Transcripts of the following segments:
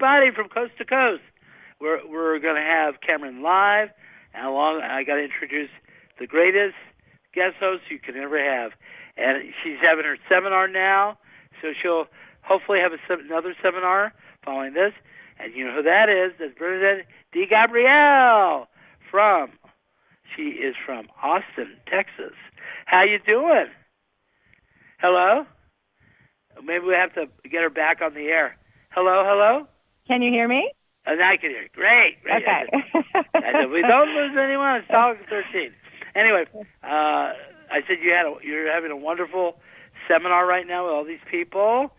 everybody from coast to coast. We're we're going to have Cameron live, and along I got to introduce the greatest guest host you could ever have, and she's having her seminar now, so she'll hopefully have a, another seminar following this. And you know who that is? That's Bernadette Di Gabriele from. She is from Austin, Texas. How you doing? Hello? Maybe we have to get her back on the air. Hello, hello? Can you hear me? I can hear you. Great, great. Okay. I said, we don't lose anyone. It's Talk 13. Anyway, uh, I said you had a, you're having a wonderful seminar right now with all these people,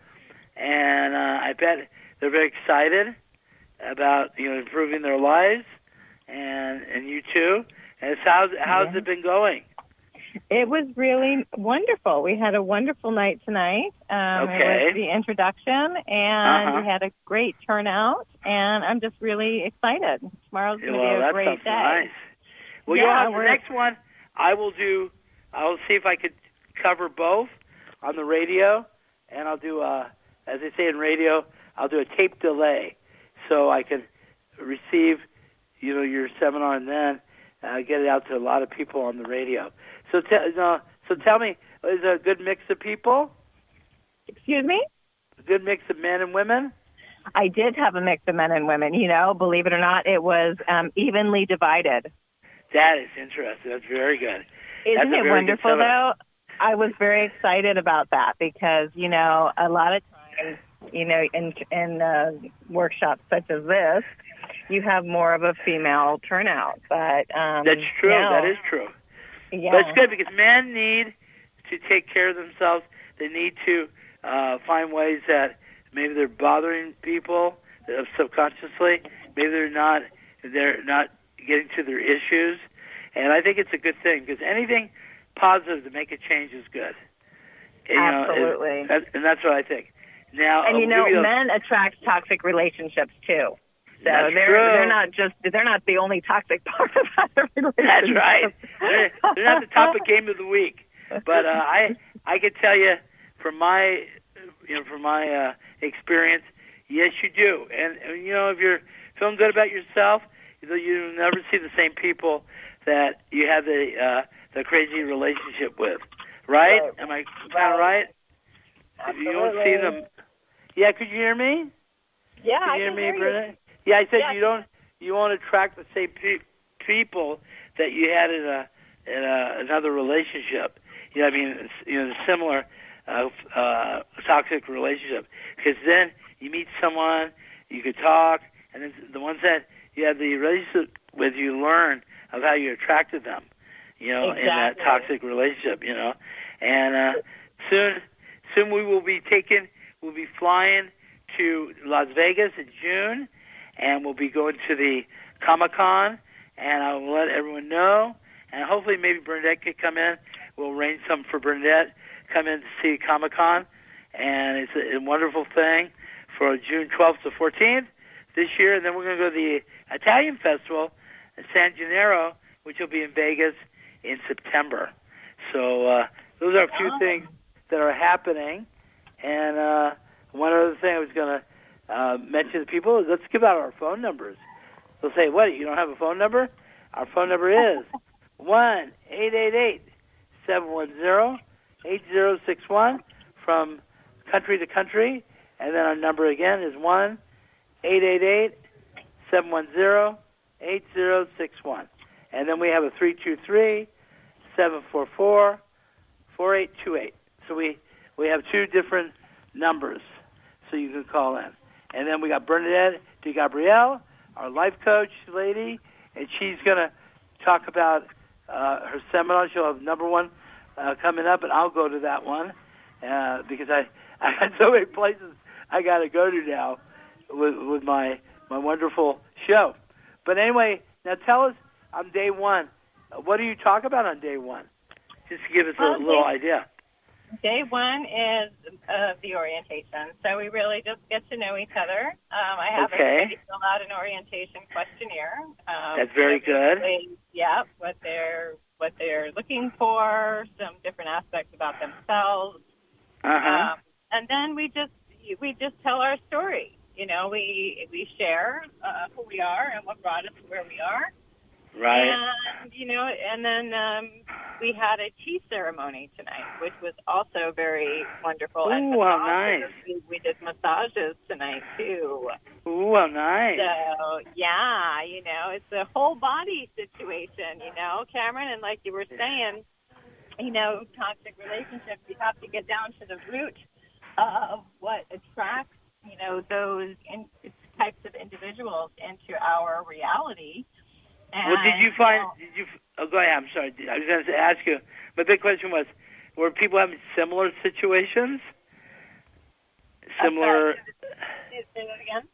and uh, I bet they're very excited about you know improving their lives, and and you too. And so how's how's Yeah. it been going? It was really wonderful. We had a wonderful night tonight. Um, It Okay. was the introduction, and Uh-huh. we had a great turnout. And I'm just really excited. Tomorrow's going to well, be a great day. nice. Well, Yeah, have the next one. I will do. I'll see if I could cover both on the radio, and I'll do. Uh, as they say in radio, I'll do a tape delay, so I can receive, you know, your seminar and then uh, get it out to a lot of people on the radio. So, te- no, so tell me, is it a good mix of people? Excuse me? A good mix of men and women? I did have a mix of men and women. You know, believe it or not, it was um, evenly divided. That is interesting. That's very good. Isn't That's it wonderful, though? I was very excited about that because, you know, a lot of times, you know, in, in uh, workshops such as this, you have more of a female turnout. But um, That's true. no. That is true. Yeah. But it's good because men need to take care of themselves. They need to uh, find ways that maybe they're bothering people subconsciously. Maybe they're not they're not getting to their issues, and I think it's a good thing because anything positive to make a change is good. You know, Absolutely. and, that- and that's what I think. Now, and you know, give you a- men attract toxic relationships too. So That's they're true. they're not just they're not the only toxic part of the relationship. That's right. They're, they're not the topic game of the week, but uh, I I can tell you from my you know from my uh, experience, yes, you do. And uh, you know if you're feeling good about yourself, you you never see the same people that you have the uh, the crazy relationship with. Right? Right. Am I kind of right? You don't see them. Yeah, could you hear me? Yeah, Can I you hear can me, hear you. Yeah, I said Yes. you don't. You won't attract the same pe- people that you had in a in a, another relationship. You know, I mean, you know, similar uh, uh, toxic relationship. Because then you meet someone, you could talk, and then the ones that you have the relationship with, you learn of how you attracted them. You know, in that toxic relationship. You know, and uh, soon, soon we will be taking. We'll be flying to Las Vegas in June, and we'll be going to the Comic Con, and I will let everyone know. And hopefully, maybe Bernadette could come in. We'll arrange something for Bernadette come in to see Comic Con, and it's a, a wonderful thing for June 12th to 14th this year. And then we're going to go to the Italian Festival in San Gennaro, which will be in Vegas in September. So uh, those are a few Oh. things that are happening. And uh, one other thing I was going to uh, mention to people let's give out our phone numbers. They'll say, "What? You don't have a phone number?" Our phone number is one eight eight eight seven one zero eight zero six one from country to country, and then our number again is one eight eight eight seven one zero eight zero six one, and then we have a three two three seven four four four eight two eight. So we we have two different numbers, so you can call in. And then we got Bernadette Di Gabriele, our life coach lady, and she's gonna talk about uh, her seminar. She'll have number one uh, coming up, and I'll go to that one uh, because I I got so many places I got to go to now with with my my wonderful show. But anyway, now tell us on day one, what do you talk about on day one? Just to give us a Well, little idea. Day one is uh, the orientation, so we really just get to know each other. Um, I have Okay. everybody fill out an orientation questionnaire. Um, That's very good. Yeah, what they're what they're looking for, some different aspects about themselves, Uh huh. um, and then we just we just tell our story. You know, we we share uh, who we are and what brought us to where we are. Right. And you know, and then um, we had a tea ceremony tonight, which was also very wonderful. and Ooh, how massages. nice. We, we did massages tonight too. Ooh, how nice. So yeah, you know, it's a whole body situation, you know, Cameron. And like you were saying, you know, toxic relationships, you have to get down to the root of what attracts, you know, those in, types of individuals into our reality. And, well, did you find? Did you? Oh, go ahead. I'm sorry. I was going to ask you. My big question was: Were people having similar situations? Similar. Say say that again.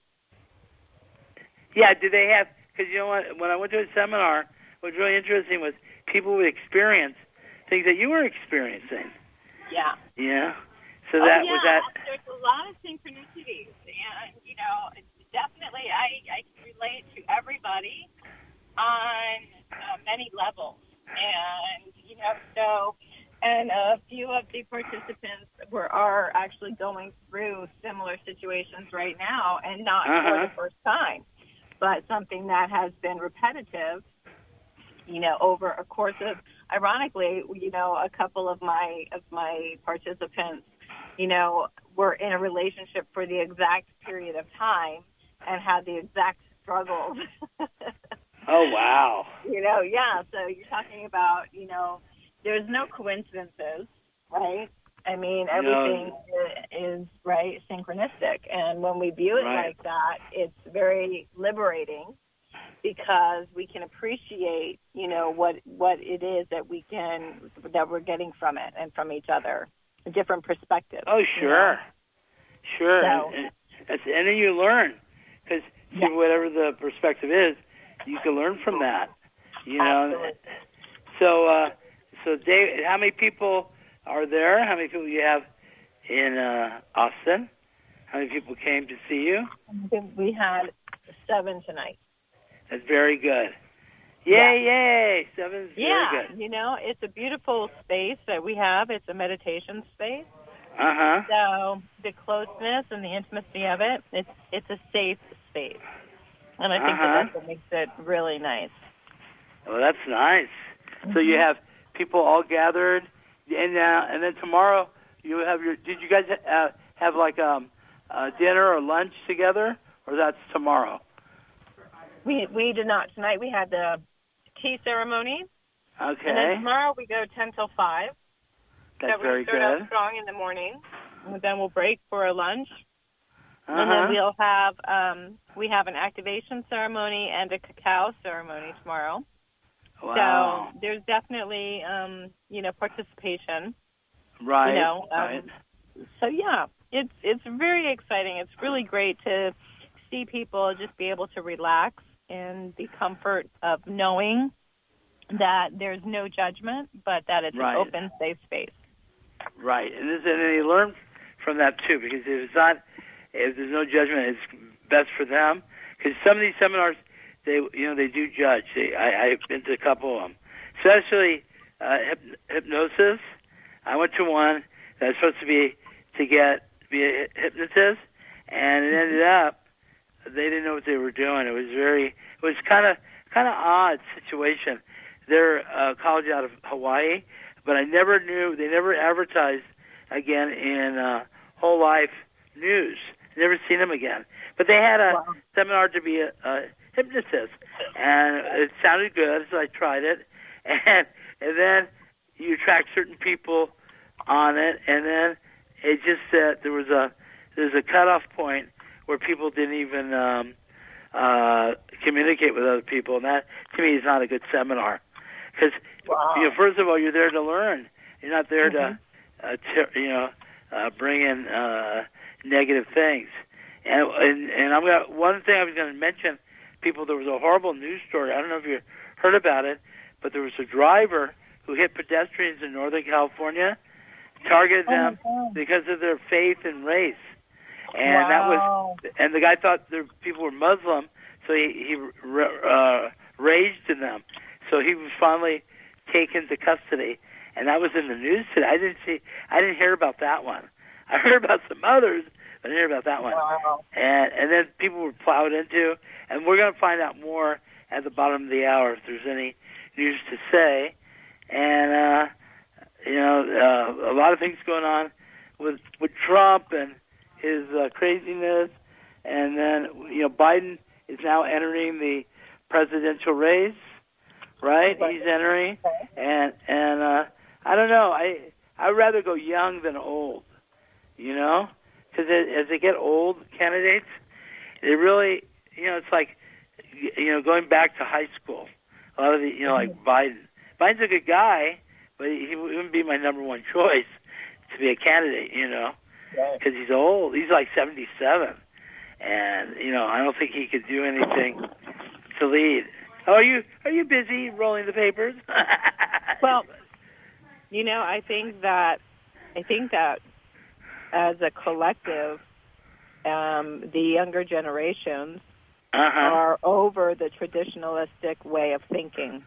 Yeah. Did they have? Because you know what? When I went to a seminar, what was really interesting was people would experience things that you were experiencing. Yeah. Yeah. So oh, that yeah. was that. There's a lot of synchronicities, and you know, definitely, I I can relate to everybody on uh, many levels, and you know, so. And a few of the participants were are actually going through similar situations right now, and not for Uh-huh. the first time, but something that has been repetitive. You know, over a course of, ironically, you know, a couple of my of my participants you know, were in a relationship for the exact period of time and had the exact struggles. Oh wow. you know, yeah. So you're talking about, you know, there's no coincidences, right? I mean, everything i- is right synchronistic, and when we view it Right. like that, it's very liberating because we can appreciate, you know, what what it is that we can that we're getting from it and from each other, a different perspective. Oh you sure. know? Sure. So- and, and, and then you learn because Yeah. whatever the perspective is, you can learn from that. You know. Absolutely. So, uh, so Dave, how many people are there? How many people you have in uh, Austin? How many people came to see you? I think we had seven tonight. That's very good. Yay, yay! Seven's Yeah, very good. you know, it's a beautiful space that we have. It's a meditation space. Uh huh. So the closeness and the intimacy of it, it's it's a safe space, and I think Uh-huh. that that's what makes it really nice. Well, that's nice. So you have people all gathered, and uh, and then tomorrow you have your. Did you guys uh, have like um, uh, dinner or lunch together, or that's tomorrow? We we did not tonight. We had the tea ceremony, Okay, and then tomorrow we go ten till five. that's so very we start out good. strong in the morning, and then we'll break for a lunch, and Uh-huh. then we'll have um we have an activation ceremony and a cacao ceremony tomorrow. Wow. So there's definitely um you know participation. right. you know, um, right. So yeah, it's it's very exciting. It's really great to see people just be able to relax in the comfort of knowing that there's no judgment, but that it's Right. an open, safe space. Right, and is and any learn from that too, because if it's not, if there's no judgment, it's best for them. Because some of these seminars, they you know they do judge. They, I, I've been to a couple of them, especially uh, hyp- hypnosis. I went to one that was supposed to be to get be a hypnotist, and it ended up they didn't know what they were doing. It was very, it was kind of kind of odd situation. They're a college out of Hawaii, but I never knew they never advertised again in uh, whole life news. Never seen them again. But they had a Wow. seminar to be a, a hypnotist, and it sounded good, so I tried it. And and then you attract certain people on it, and then it just uh, there was a there's a cutoff point where people didn't even um, uh, communicate with other people, and that to me is not a good seminar. Because Wow. you know, first of all, you're there to learn. You're not there to uh, ter- you know uh, bring in uh, negative things. And and, and I'm gonna one thing I was going to mention. People, there was a horrible news story. I don't know if you heard about it, but there was a driver who hit pedestrians in Northern California, targeted Oh them because of their faith and race. And that was and the guy thought the people were Muslim, so he he uh, raged to them. So he was finally taken to custody, and that was in the news today. I didn't see, I didn't hear about that one. I heard about some others, but I didn't hear about that one. Wow. And and then people were plowed into, and we're going to find out more at the bottom of the hour if there's any news to say. And uh, you know, uh, a lot of things going on with with Trump and his uh, craziness, and then you know Biden is now entering the presidential race, right? He's entering, and and uh, I don't know. I I'd rather go young than old, you know, because as they get old, candidates, they really, you know, it's like, you know, going back to high school. A lot of the, you know, like mm-hmm. Biden. Biden's a good guy, but he wouldn't be my number one choice to be a candidate, you know, Right. because he's old. He's like 77, and you know, I don't think he could do anything to lead. Oh, are you are you busy rolling the papers? Well, you know, I think that I think that as a collective, um, the younger generations uh huh. are over the traditionalistic way of thinking.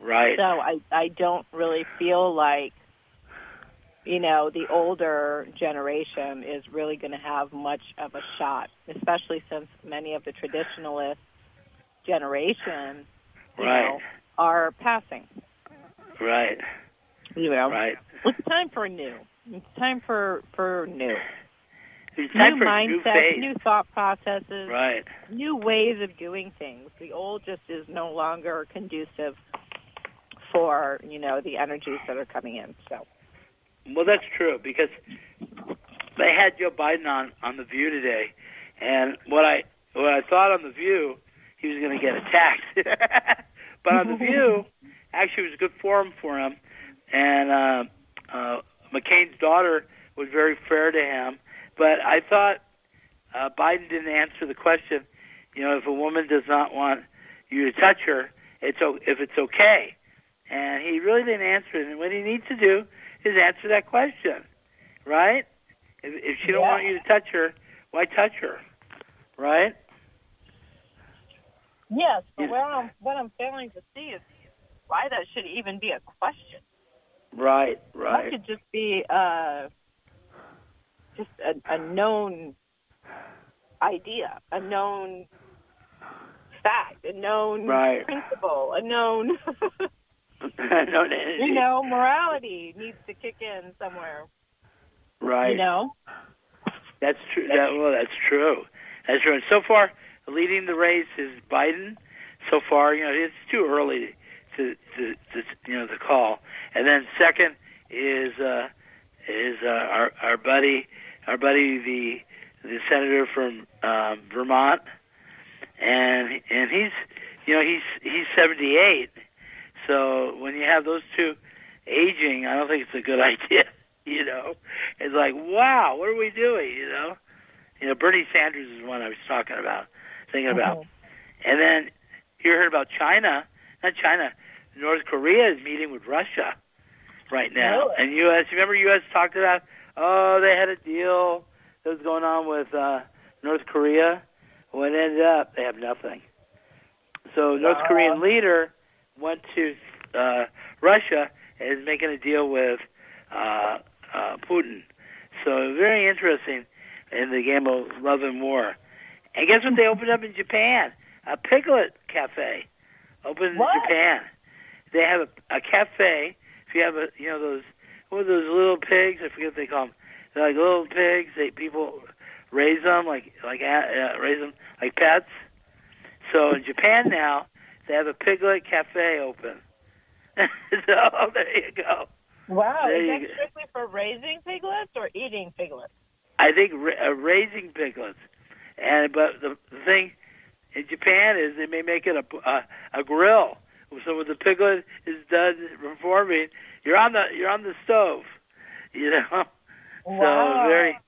Right. So I I don't really feel like you know the older generation is really going to have much of a shot, especially since many of the traditionalist generation Right. know, are passing. Right. You know, Right. it's time for new. It's time for for new. It's time new new mindsets, phase. new thought processes, Right. new ways of doing things. The old just is no longer conducive for you know the energies that are coming in. So Well, that's true because they had Joe Biden on on the View today, and what I what I thought on the View, he was going to get attacked, but on the View, actually, it was a good forum for him, and uh, uh, McCain's daughter was very fair to him. But I thought uh, Biden didn't answer the question. You know, if a woman does not want you to touch her, it's o- if it's okay, and he really didn't answer it. And what he needs to do is answer that question, right? If, if she don't Yeah. want you to touch her, why touch her, right? yes, but what I'm what I'm failing to see is why that should even be a question. Right, right. That could just be uh, just a, a known idea, a known fact, a known Right. principle, a known no, you know morality needs to kick in somewhere. right. You know, That's true. That, well, that's true. That's true. And so far, leading the race is Biden. So far, you know, it's too early to to, to you know the call. And then second is uh, is uh, our our buddy our buddy the the senator from um, Vermont, and and he's you know he's he's 78. So when you have those two aging, I don't think it's a good idea. You know, it's like, wow, what are we doing? You know, you know, Bernie Sanders is one I was talking about, thinking about, Mhm. and then you heard about China, not China, North Korea is meeting with Russia right now, Really? and U.S. Remember U.S. talked about, oh, they had a deal that was going on with uh, North Korea. What ended up, they have nothing. So North. Korean leader went to uh, Russia and is making a deal with uh, uh, Putin. So very interesting in the game of love and war. And guess what they opened up in Japan? A piglet cafe opened in Japan. They have a, a cafe. If you have a, you know those, what are those little pigs? I forget what they call them. They're like little pigs. They people raise them like like uh, raise them like pets. So in Japan now, they have a piglet cafe open. so there you go. wow, There is that go. strictly for raising piglets or eating piglets? I think ra- uh, raising piglets, and but the, the thing in Japan is they may make it a a, a grill. So when the piglet is done performing, you're on the you're on the stove, you know. Wow. So very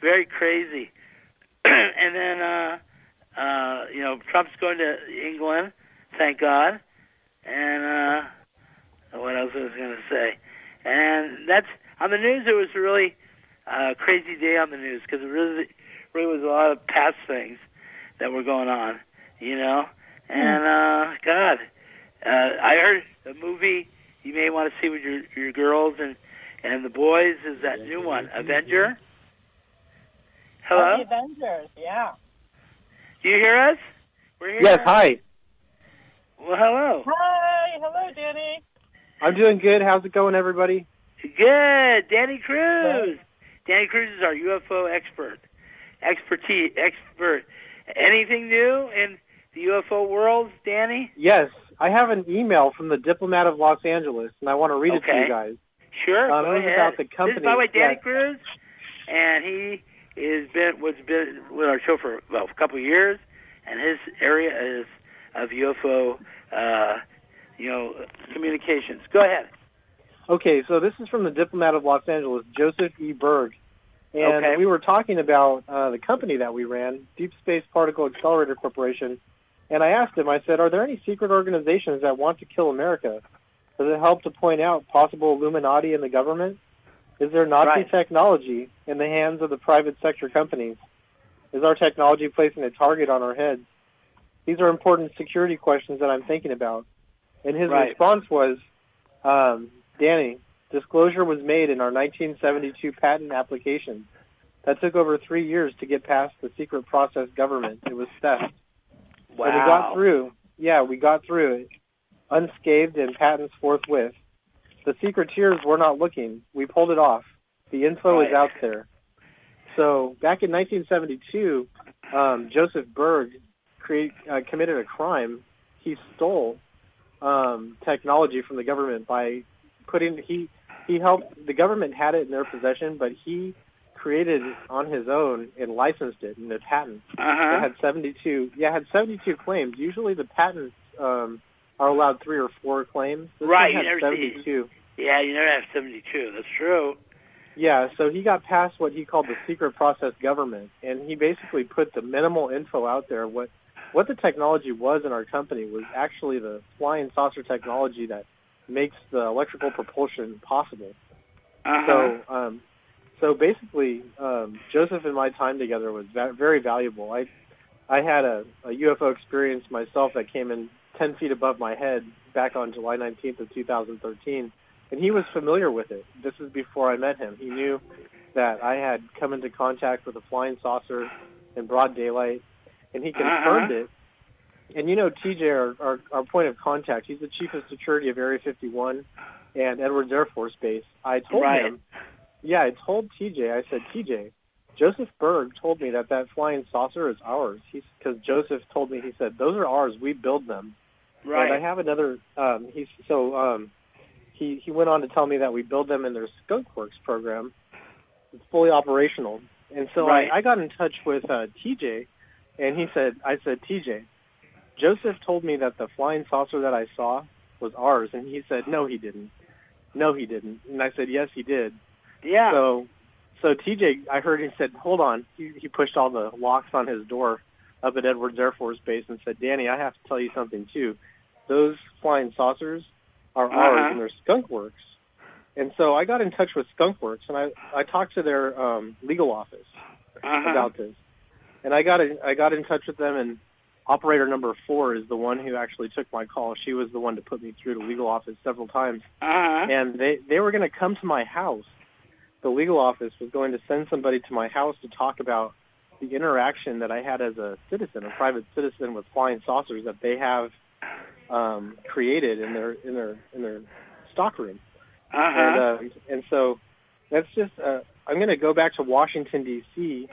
very crazy. and then uh uh you know Trump's going to England, thank God. And uh what else was I going to say? And that's on the news. It was a really uh, crazy day on the news because it really, really was a lot of past things that were going on, you know. And uh, God, uh, I heard a movie you may want to see with your your girls and and the boys is that new one, Avenger. Hello. The Avengers. Yeah. Do you hear us? We're here. Yes, hi. Well, hello. Hi. Hello, Danny. I'm doing good. How's it going, everybody? Good. Danny Cruz. Danny Cruz is our UFO expert. Expertise. Expert. Anything new in the UFO world, Danny? Yes, I have an email from the diplomat of Los Angeles, and I want to read it to you guys. Sure. Um, go ahead. about the This is, company, by the way, Danny yes. Cruz, and he is been was been with our show for well a couple of years, and his area is of UFO, uh, you know, communications. Go ahead. Okay, so this is from the diplomat of Los Angeles, Joseph E. Berg. And Okay. we were talking about uh, the company that we ran, Deep Space Particle Accelerator Corporation. And I asked him, I said, are there any secret organizations that want to kill America? Does it help to point out possible Illuminati in the government? Is there Nazi Right. technology in the hands of the private sector companies? Is our technology placing a target on our heads? These are important security questions that I'm thinking about. And his Right. response was, um, Danny, disclosure was made in our 1972 patent application. That took over three years to get past the secret process government. It was theft. Wow. And we got through. Yeah, we got through it unscathed and patents forthwith. The secretaries were not looking. We pulled it off. The info is out there. So back in 1972, um, Joseph Berg create, uh, committed a crime. He stole um, technology from the government by putting he he helped the government had it in their possession, but he created it on his own and licensed it in a patent. It Uh-huh. had 72. Yeah, it had 72 claims. Usually the patents um, are allowed three or four claims. This Right, you never see- 72. Yeah, you never have 72. That's true. Yeah, so he got past what he called the secret process government, and he basically put the minimal info out there. What what the technology was in our company was actually the flying saucer technology that makes the electrical propulsion possible. Uh-huh. So, um, so basically, um, Joseph and my time together was va- very valuable. I, I had a, a UFO experience myself that came in 10 feet above my head back on July 19th of 2013, and he was familiar with it. This is before I met him. He knew that I had come into contact with a flying saucer in broad daylight, and he confirmed Uh-huh. it. And you know, TJ, our, our, our point of contact, he's the chief of security of Area 51 and Edwards Air Force Base. I told Right. him, yeah, I told TJ, I said, TJ, Joseph Berg told me that that flying saucer is ours. He's because Joseph told me he said those are ours. We build them. right. And I have another. Um, he's so um, he he went on to tell me that we build them in their Skunk Works program. It's fully operational. And so Right. I, I got in touch with uh, TJ, and he said, I said, TJ, Joseph told me that the flying saucer that I saw was ours, and he said, no, he didn't. No, he didn't. And I said, yes, he did. Yeah. So, so TJ, I heard he said, "Hold on." He, he pushed all the locks on his door up at Edwards Air Force Base and said, "Danny, I have to tell you something too. Those flying saucers are Uh-huh. ours, and they're Skunk Works." And so I got in touch with Skunk Works, and I I talked to their um, legal office uh-huh. about this, and I got in, I got in touch with them, and operator number four is the one who actually took my call. She was the one to put me through to legal office several times Uh-huh. and they they were going to come to my house. The legal office was going to send somebody to my house to talk about the interaction that I had as a citizen, a private citizen, with flying saucers that they have um, created in their in their in their stockroom. Uh-huh. And uh, and so that's just uh, I'm going to go back to Washington D.C.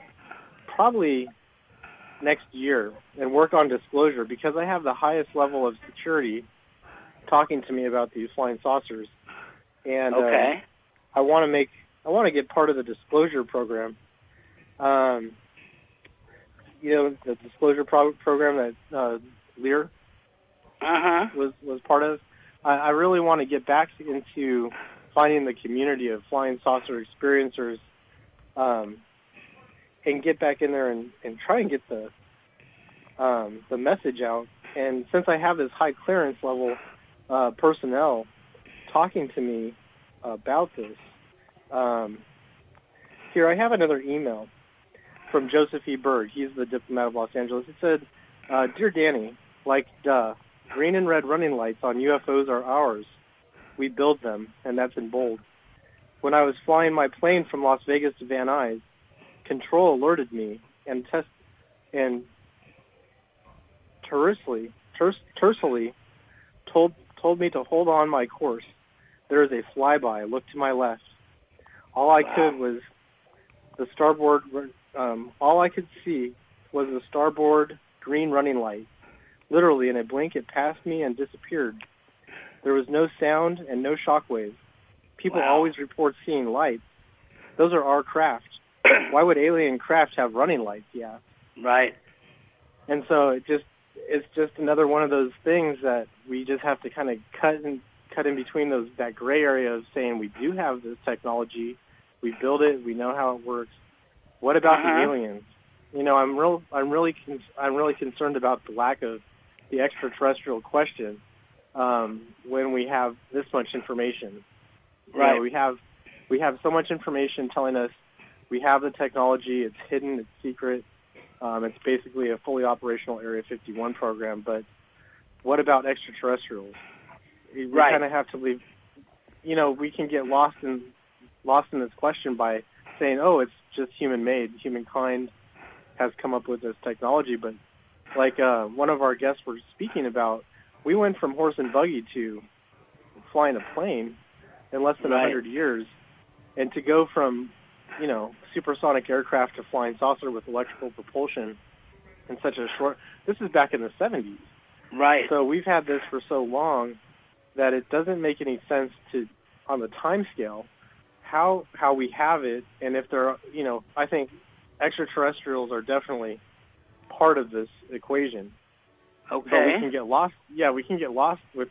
probably next year and work on disclosure because I have the highest level of security talking to me about these flying saucers, and uh, okay. I want to make I want to get part of the disclosure program. Um, you know the disclosure pro- program that uh, Lear Uh-huh. was was part of. I, I really want to get back into finding the community of flying saucer experiencers, um, and get back in there and, and try and get the um, the message out. And since I have this high clearance level uh, personnel talking to me about this, um, here I have another email from Joseph E. Berg. He's the diplomat of Los Angeles. It said, uh, "Dear Danny, like duh, green and red running lights on UFOs are ours. We build them, and that's in bold. When I was flying my plane from Las Vegas to Van Nuys, control alerted me and test and tersely, ters, tersely told told me to hold on my course. There is a flyby. Look to my left. All I Wow. could was the starboard. Um, all I could see was the starboard green running light. Literally, in a blink, it passed me and disappeared. There was no sound and no shockwave. People Wow. always report seeing lights. Those are our craft. Why would alien craft have running lights? Yeah. right. And so it just it's just another one of those things that we just have to kind of cut and cut in between those that gray area of saying we do have this technology, we build it, we know how it works. What about Uh-huh. the aliens? You know, I'm real I'm really con- I'm really concerned about the lack of the extraterrestrial question um, when we have this much information. You know, Right. we have we have so much information telling us we have the technology, it's hidden, it's secret. Um, it's basically a fully operational Area 51 program, but what about extraterrestrials? We Right. kind of have to leave. You know, we can get lost in lost in this question by saying, "Oh, it's just human-made. Humankind has come up with this technology." But like uh, one of our guests were speaking about, we went from horse and buggy to flying a plane in less than a Right. 100 years, and to go from you know, supersonic aircraft to flying saucer with electrical propulsion in such a short. This is back in the 70s. Right. So we've had this for so long that it doesn't make any sense to, on the time scale, how how we have it, and if there, are, you know, I think extraterrestrials are definitely part of this equation. Okay. But we can get lost. Yeah, we can get lost with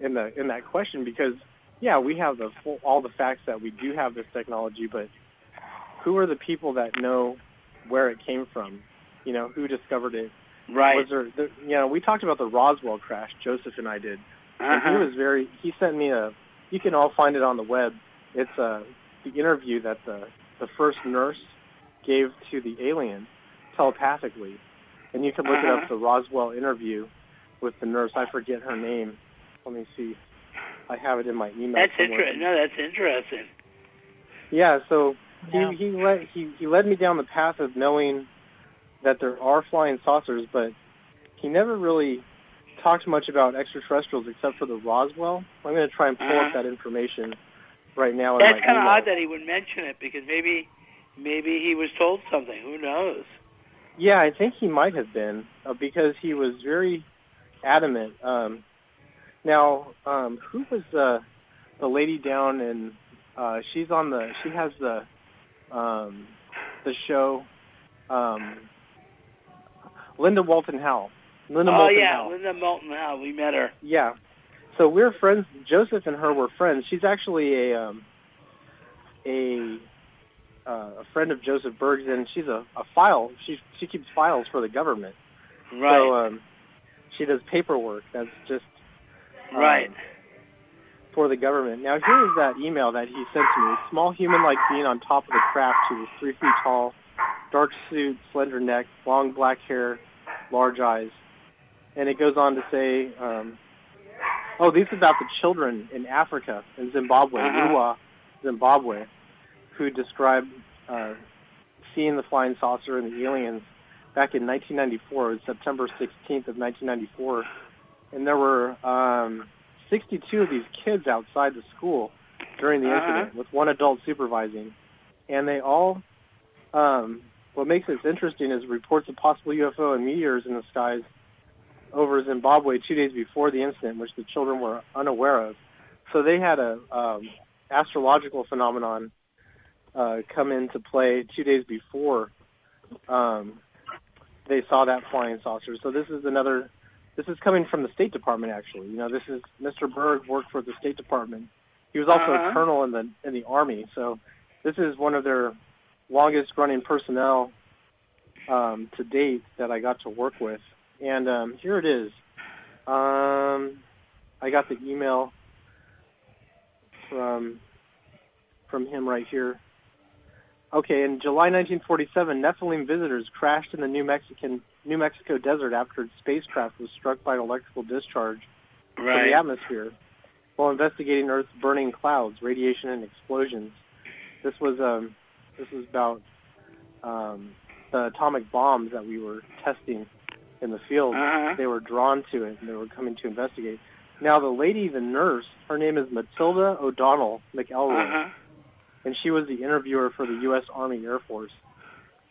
in the in that question because yeah, we have the full, all the facts that we do have this technology, but who are the people that know where it came from? You know, who discovered it? Right. Was there? The, you know, we talked about the Roswell crash. Joseph and I did, and he Uh-huh. was very. He sent me a. You can all find it on the web. It's uh, the interview that the the first nurse gave to the alien telepathically, and you can look it Uh-huh. up. The Roswell interview with the nurse. I forget her name. Let me see. I have it in my email. That's interesting. No, that's interesting. Yeah, so Yeah. he he led he he led me down the path of knowing that there are flying saucers, but he never really talked much about extraterrestrials except for the Roswell. I'm going to try and pull up Uh-huh. that information right now. That's kind of odd that he would mention it because maybe maybe he was told something. Who knows? Yeah, I think he might have been uh, because he was very adamant. Um, now, um, who was the the lady down in? Uh, she's on the. She has the um, the show. Um, Linda Moulton Howe. Linda oh Moulton yeah, Howe. Linda Moulton Howe. We met her. Yeah. So we're friends. Joseph and her were friends. She's actually a um, a uh, a friend of Joseph Berg's, and she's a, a file. She she keeps files for the government. Right. So um, she does paperwork. That's just um, right. for the government. Now here is that email that he sent to me. Small human-like being on top of the craft who was three feet tall, dark suit, slender neck, long black hair, large eyes. And it goes on to say, um, oh, these is about the children in Africa, in Zimbabwe, Uh-huh. Zimbabwe, who described uh, seeing the flying saucer and the aliens back in 1994. It was September 16th of 1994. And there were um, 62 of these kids outside the school during the Uh-huh. incident with one adult supervising. And they all, um, what makes this interesting is reports of possible UFO and meteors in the skies over Zimbabwe two days before the incident, which the children were unaware of. So they had a um, astrological phenomenon uh, come into play two days before um, they saw that flying saucer. So this is another. This is coming from the State Department, actually. You know, this is Mr. Berg worked for the State Department. He was also Uh-huh. a colonel in the in the Army. So this is one of their longest running personnel um, to date that I got to work with. And um, here it is. Um, I got the email from from him right here. Okay, in July 1947, Nephilim visitors crashed in the New Mexican New Mexico desert after its spacecraft was struck by an electrical discharge from the atmosphere while investigating Earth's burning clouds, radiation, and explosions. This was um, this was about um, the atomic bombs that we were testing in the field. Uh-huh. They were drawn to it and they were coming to investigate. Now the lady, the nurse, her name is Matilda O'Donnell McElroy, Uh-huh. and she was the interviewer for the U.S. Army Air Force.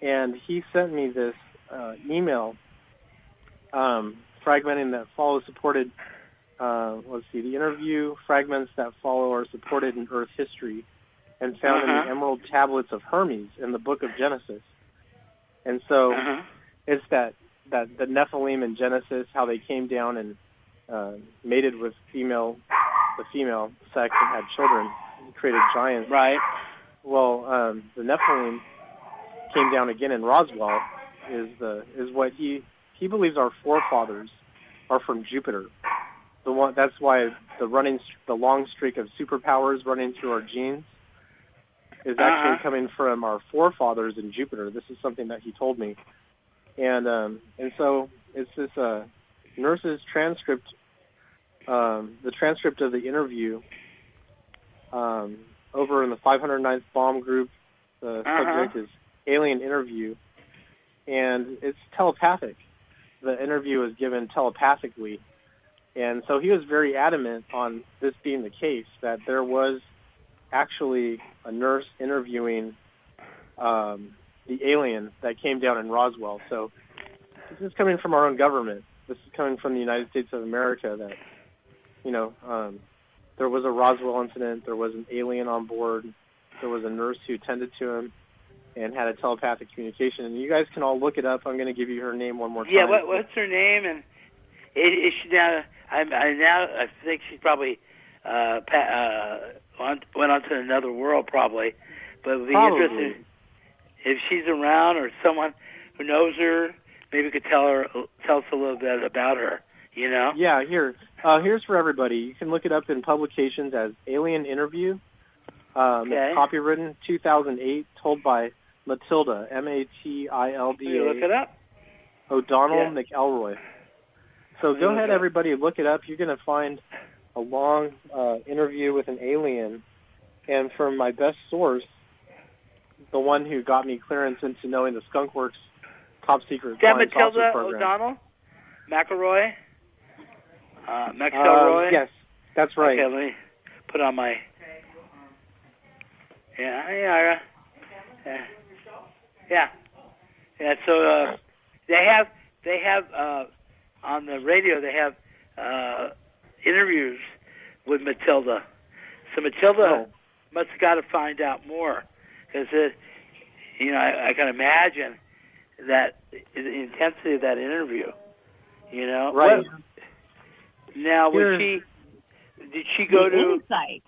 And he sent me this uh, email um, fragmenting that follow supported. Uh, let's see, the interview fragments that follow are supported in Earth history and found in Uh-huh. the Emerald Tablets of Hermes in the Book of Genesis. And so Uh-huh. it's that that the Nephilim in Genesis, how they came down and uh, mated with female, the female sex and had children, and created giants. Right. Well, um, the Nephilim came down again in Roswell. Is the is what he he believes our forefathers are from Jupiter. The one that's why the running the long streak of superpowers running through our genes is actually Uh-huh. coming from our forefathers in Jupiter. This is something that he told me, and um, and so it's this uh, nurse's transcript, um, the transcript of the interview um, over in the 509th Bomb Group. The Uh-huh. subject is alien interview, and it's telepathic. The interview was given telepathically, and so he was very adamant on this being the case that there was actually a nurse interviewing um, the alien that came down in Roswell. So this is coming from our own government. This is coming from the United States of America that, you know, um, there was a Roswell incident. There was an alien on board. There was a nurse who tended to him and had a telepathic communication. And you guys can all look it up. I'm going to give you her name one more time. Yeah. What What's her name? And is, is she now? I, I now I think she's probably uh, pa- uh, on, went on to another world probably. But it would be Probably. interesting if she's around or someone who knows her. Maybe could tell her tell us a little bit about her. You know. Yeah, here. Uh, here's for everybody. You can look it up in publications as Alien Interview. Um, Okay. It's copywritten 2008, told by Matilda, You look it up. O'Donnell Yeah. McElroy. So go ahead, everybody, look it up. You're going to find a long uh, interview with an alien. And from my best source, the one who got me clearance into knowing the Skunk Works top secret flying Matilda program. O'Donnell? McElroy? Uh, Uh, McElroy? yes, that's right. Okay, let me put on my. Yeah, yeah, yeah, yeah, yeah. So uh, they have they have uh, on the radio they have uh, interviews with Matilda. So Matilda Oh. must have got to find out more because it, you know, I, I can imagine that the intensity of that interview. You know, Right. What- now was Here- she? Did she go the to? insight.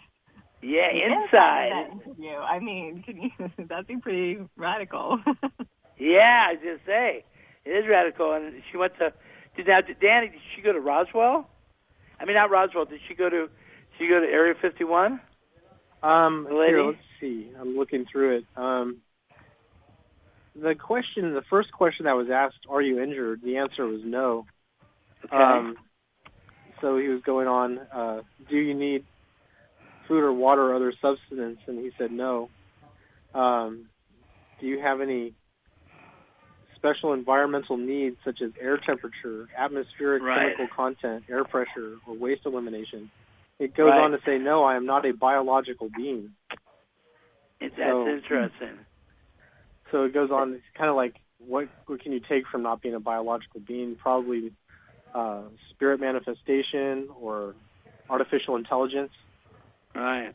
Yeah, The inside. of that interview. I mean, can you, that'd be pretty radical. Yeah, I just say it is radical. And she went to. Did now, did Danny? Did she go to Roswell? I mean, not Roswell. Did she go to? Did she go to Area 51? Um, here, let's see. I'm looking through it. Um, the question, the first question that was asked, "Are you injured?" The answer was no. Okay. Um, so he was going on, uh, "Do you need food or water or other substance?" And he said no. Um, do you have any special environmental needs such as air temperature, atmospheric Right. chemical content, air pressure, or waste elimination? It goes Right. on to say, no, I am not a biological being. That's so- interesting. So it goes on. It's kind of like what what can you take from not being a biological being? Probably uh, spirit manifestation or artificial intelligence. Right.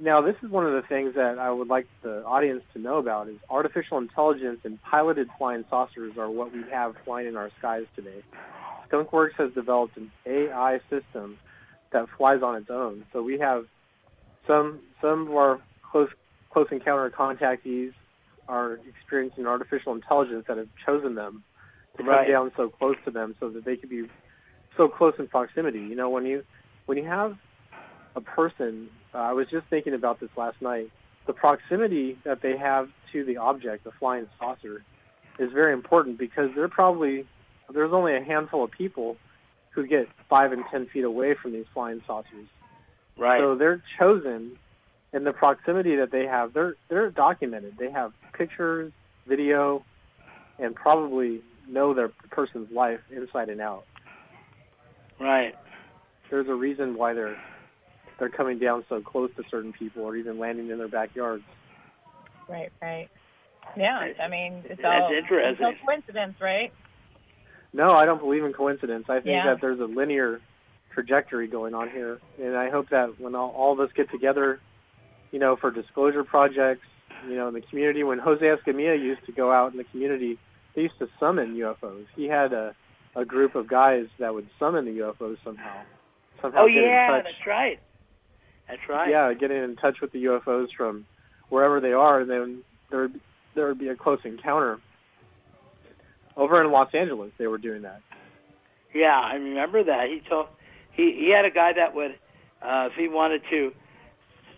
Now, this is one of the things that I would like the audience to know about is artificial intelligence and piloted flying saucers are what we have flying in our skies today. Skunkworks has developed an AI system that flies on its own. So we have some some of our close close encounter contactees are experiencing artificial intelligence that have chosen them to come Right. down so close to them so that they could be so close in proximity. You know, when you when you have a person, uh, I was just thinking about this last night. The proximity that they have to the object, the flying saucer, is very important because they're probably there's only a handful of people who get five and ten feet away from these flying saucers. Right. So they're chosen and the proximity that they have, they're they're documented. They have pictures, video, and probably know their person's life inside and out. Right. There's a reason why they're they're coming down so close to certain people, or even landing in their backyards. Right, right. Yeah, I mean, it's That's all interesting. It's no coincidence, right? No, I don't believe in coincidence. I think Yeah. that there's a linear trajectory going on here, and I hope that when all, all of us get together, you know, for disclosure projects, you know, in the community, when Jose Escamilla used to go out in the community, they used to summon UFOs. He had a a group of guys that would summon the UFOs somehow. Somehow Oh yeah, that's right. That's right. Yeah, getting in touch with the UFOs from wherever they are, and then there would, there would be a close encounter. Over in Los Angeles, they were doing that. Yeah, I remember that. He told he he had a guy that would uh if he wanted to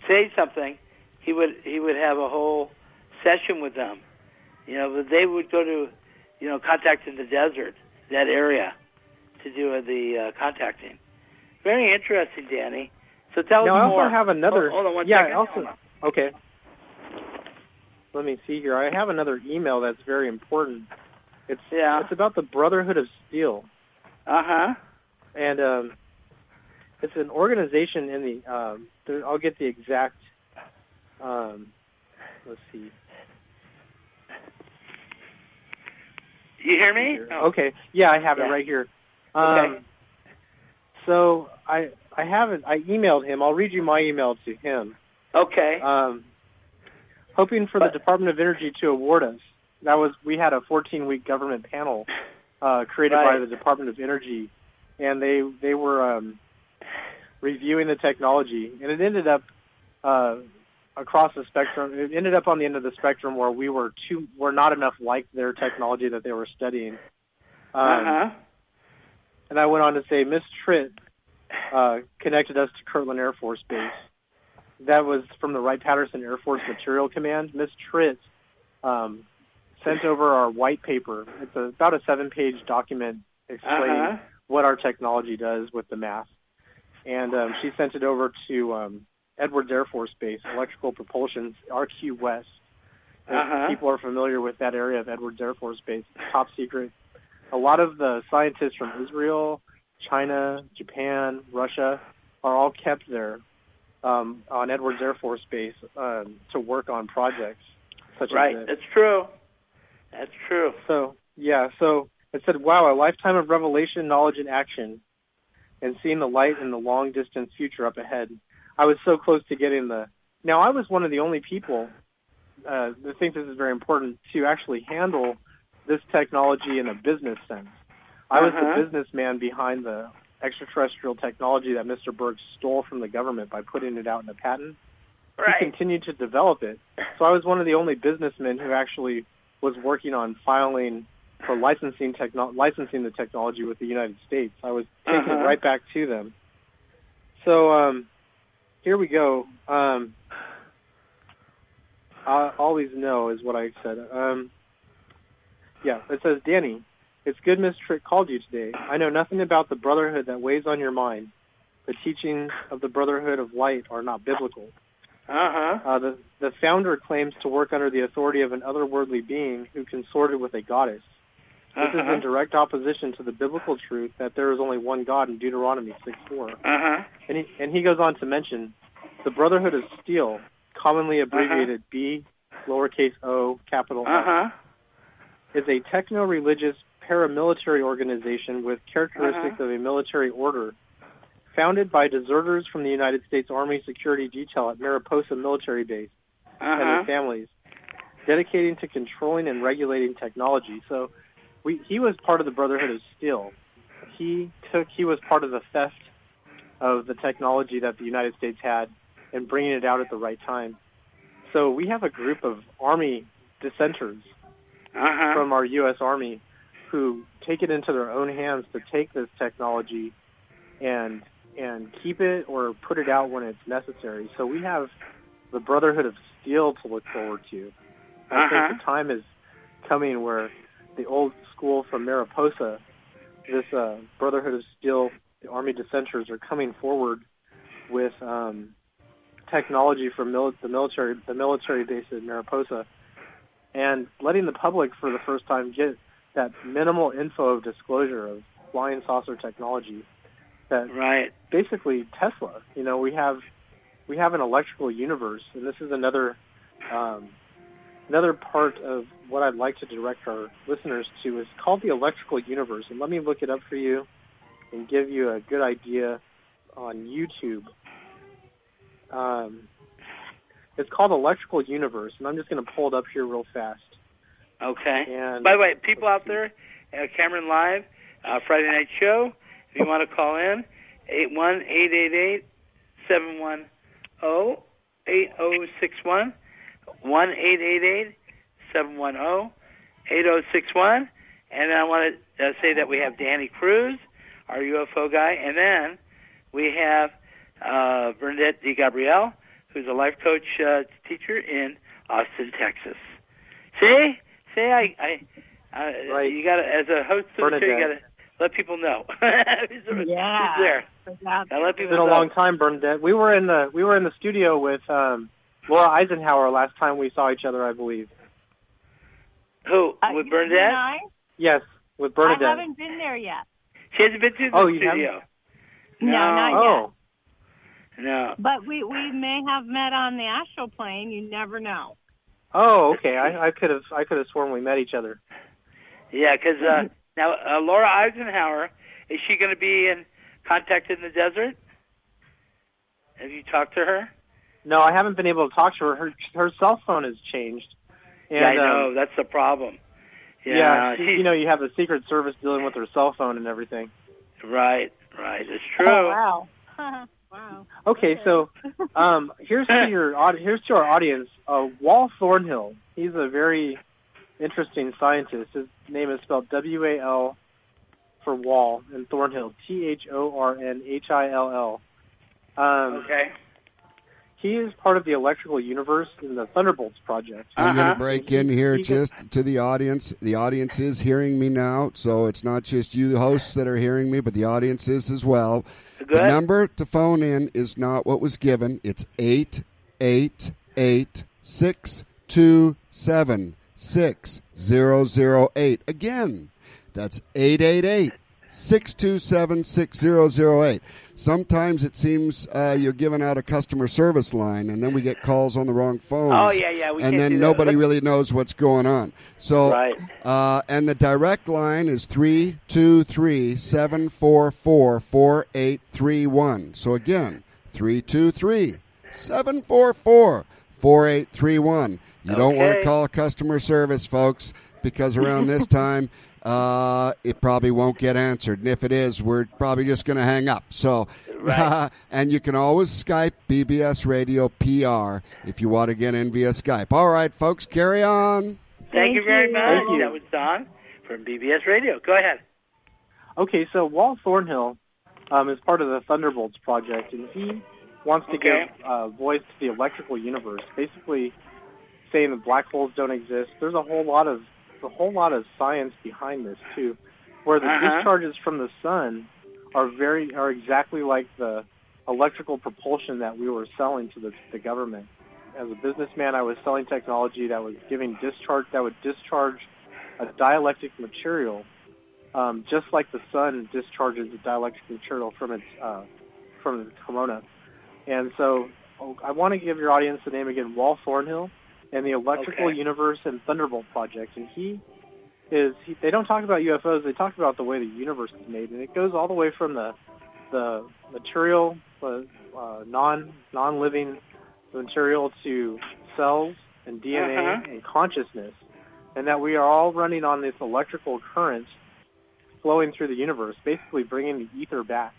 say something, he would he would have a whole session with them. You know, but they would go to you know, contact in the desert, that area to do the uh, contacting. Very interesting, Danny. So tell Now, us I also more. have another- Hold, hold on one yeah, second. also-. Okay. Let me see here. I have another email that's very important. It's Yeah. it's about the Brotherhood of Steel, Uh-huh. and um, it's an organization in the. Um, there, I'll get the exact. Um, let's see. You hear me? Oh. Okay. Yeah, I have Yeah. it right here. Um, Okay. So I I haven't I emailed him. I'll read you my email to him. Okay. Um, hoping for But- the Department of Energy to award us. That was we had a 14 week government panel uh, created by the Department of Energy, and they they were um, reviewing the technology, and it ended up uh, across the spectrum. It ended up on the end of the spectrum where we were too were not enough like their technology that they were studying. Um, uh-huh. and I went on to say, Miss Tritt uh, connected us to Kirtland Air Force Base. That was from the Wright Patterson Air Force Material Command. Miss Tritt um, sent over our white paper. It's a, about a seven-page document explaining Uh-huh. what our technology does with the math. And um, she sent it over to um, Edwards Air Force Base, Electrical Propulsion, RQ West. Uh-huh. People are familiar with that area of Edwards Air Force Base, top secret. A lot of the scientists from Israel, China, Japan, Russia are all kept there um, on Edwards Air Force Base um, to work on projects such Right. as this. That's true. That's true. So yeah, so it said, "Wow, a lifetime of revelation, knowledge, and action, and seeing the light in the long distance future up ahead." I was so close to getting the. Now I was one of the only people. Uh, I think this is very important to actually handle this technology in a business sense. I was Uh-huh. the businessman behind the extraterrestrial technology that Mr. Berg stole from the government by putting it out in a patent he continued to develop it. So I was one of the only businessmen who actually was working on filing for licensing techno- licensing the technology with the United States. I was taking Uh-huh. it right back to them. So um, here we go. Um, I always know is what I said. Um, yeah, it says, Danny, it's good Miss Trick called you today. I know nothing about the brotherhood that weighs on your mind. The teachings of the Brotherhood of Light are not biblical. Uh-huh. Uh, the, the founder claims to work under the authority of an otherworldly being who consorted with a goddess. This is Uh-huh. in direct opposition to the biblical truth that there is only one God in Deuteronomy 6.4. Uh-huh. And he, and he goes on to mention the Brotherhood of Steel, commonly abbreviated B, lowercase o, capital Uh-huh. is a techno-religious paramilitary organization with characteristics Uh-huh. of a military order founded by deserters from the United States Army Security Detail at Mariposa Military Base and Uh-huh. their families, dedicating to controlling and regulating technology. So we, he was part of the Brotherhood of Steel. He took he was part of the theft of the technology that the United States had and bringing it out at the right time. So we have a group of Army dissenters Uh-huh. from our U.S. Army who take it into their own hands to take this technology and and keep it or put it out when it's necessary. So we have the Brotherhood of Steel to look forward to. I Uh-huh. think the time is coming where the old school from Mariposa, this uh, Brotherhood of Steel, the Army dissenters are coming forward with um, technology from mil- the military the military base at Mariposa, and letting the public for the first time get that minimal info of disclosure of flying saucer technology. That Right. basically Tesla. You know, we have we have an electrical universe, and this is another um, another part of what I'd like to direct our listeners to is called the electrical universe. And let me look it up for you and give you a good idea on YouTube. Um, it's called Electrical Universe, and I'm just going to pull it up here real fast. Okay. And By the way, people out there, uh, Cameron Live, uh, Friday night show. If you want to call in, eight one eight eight eight seven one zero eight zero six one one eight eight eight seven one zero eight zero six one. And then I want to uh, say that we have Danny Cruz, our UFO guy, and then we have uh, Bernadette Di Gabriele, who's a life coach uh, teacher in Austin, Texas. See, see, I, I, I Right. you got to as a host of the show, you got to let people know who's, who's Yeah. there. Yeah. Now let It's people been a long time, Bernadette. We were in the we were in the studio with um, Laura Eisenhower last time we saw each other, I believe. Who Uh, with Bernadette? Yes, with Bernadette. I Bernadette. haven't been there yet. She hasn't been to the Oh, you studio. No, No. not oh, No. But we we may have met on the astral plane. You never know. oh, okay. I, I could have I could have sworn we met each other. Yeah, because uh, now uh, Laura Eisenhower is she going to be in contact in the desert? Have you talked to her? No, I haven't been able to talk to her. Her her cell phone has changed. And, yeah, I know Um, that's the problem. Yeah, yeah, she- you know, you have the Secret Service dealing with her cell phone and everything. right, right. It's true. Oh, wow. wow. Okay, so um, here's to your here's to our audience. Uh, Wal Thornhill. He's a very interesting scientist. His name is spelled W A L for Wall and Thornhill T H O R N H I L L. Um, Okay. He is part of the electrical universe in the Thunderbolts project. I'm going Uh-huh. to break in here You can- just to the audience. The audience is hearing me now, so it's not just you, the hosts, that are hearing me, but the audience is as well. The number to phone in is not what was given. It's eight eight eight six two seven six zero zero eight. Again, that's eight eight eight six two seven six zero zero eight. Sometimes it seems uh, you're giving out a customer service line, and then we get calls on the wrong phones. Oh yeah, yeah. And then that. nobody Let- really knows what's going on. So, Right. uh, and the direct line is three two three seven four four four eight three one. So again, three two three seven four four four eight three one. You don't want to call customer service, folks, because around this time. Uh, it probably won't get answered, and if it is, we're probably just going to hang up. So, Right. and you can always Skype BBS Radio PR if you want to get in via Skype. All right, folks, carry on. Thank you very much. Thank you. That was Don from BBS Radio. Go ahead. Okay, so Wal Thornhill um, is part of the Thunderbolts project, and he wants to Okay. give uh, voice to the electrical universe, basically saying that black holes don't exist. There's a whole lot of a whole lot of science behind this too, where the Uh-huh. discharges from the sun are very are exactly like the electrical propulsion that we were selling to the, the government. As a businessman, I was selling technology that was giving discharge that would discharge a dielectric material um, just like the sun discharges a dielectric material from its uh, from the corona. And so I want to give your audience the name again, Wal Thornhill, and the Electrical Okay. Universe and Thunderbolt Project. And he is he, they don't talk about UFOs; they talk about the way the universe is made, and it goes all the way from the the material, the uh, non non living material to cells and DNA Uh-huh. and consciousness, and that we are all running on this electrical current flowing through the universe, basically bringing the ether back.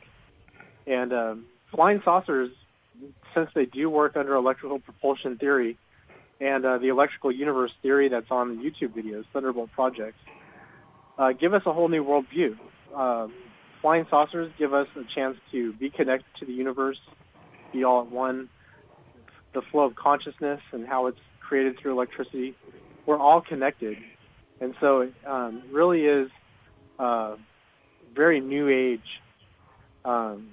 And um, flying saucers, since they do work under electrical propulsion theory and uh, the electrical universe theory that's on the YouTube videos, Thunderbolt projects, uh, give us a whole new worldview. Uh, flying saucers give us a chance to be connected to the universe, be all at one, the flow of consciousness and how it's created through electricity. We're all connected. And so it um, really is uh, very new age um,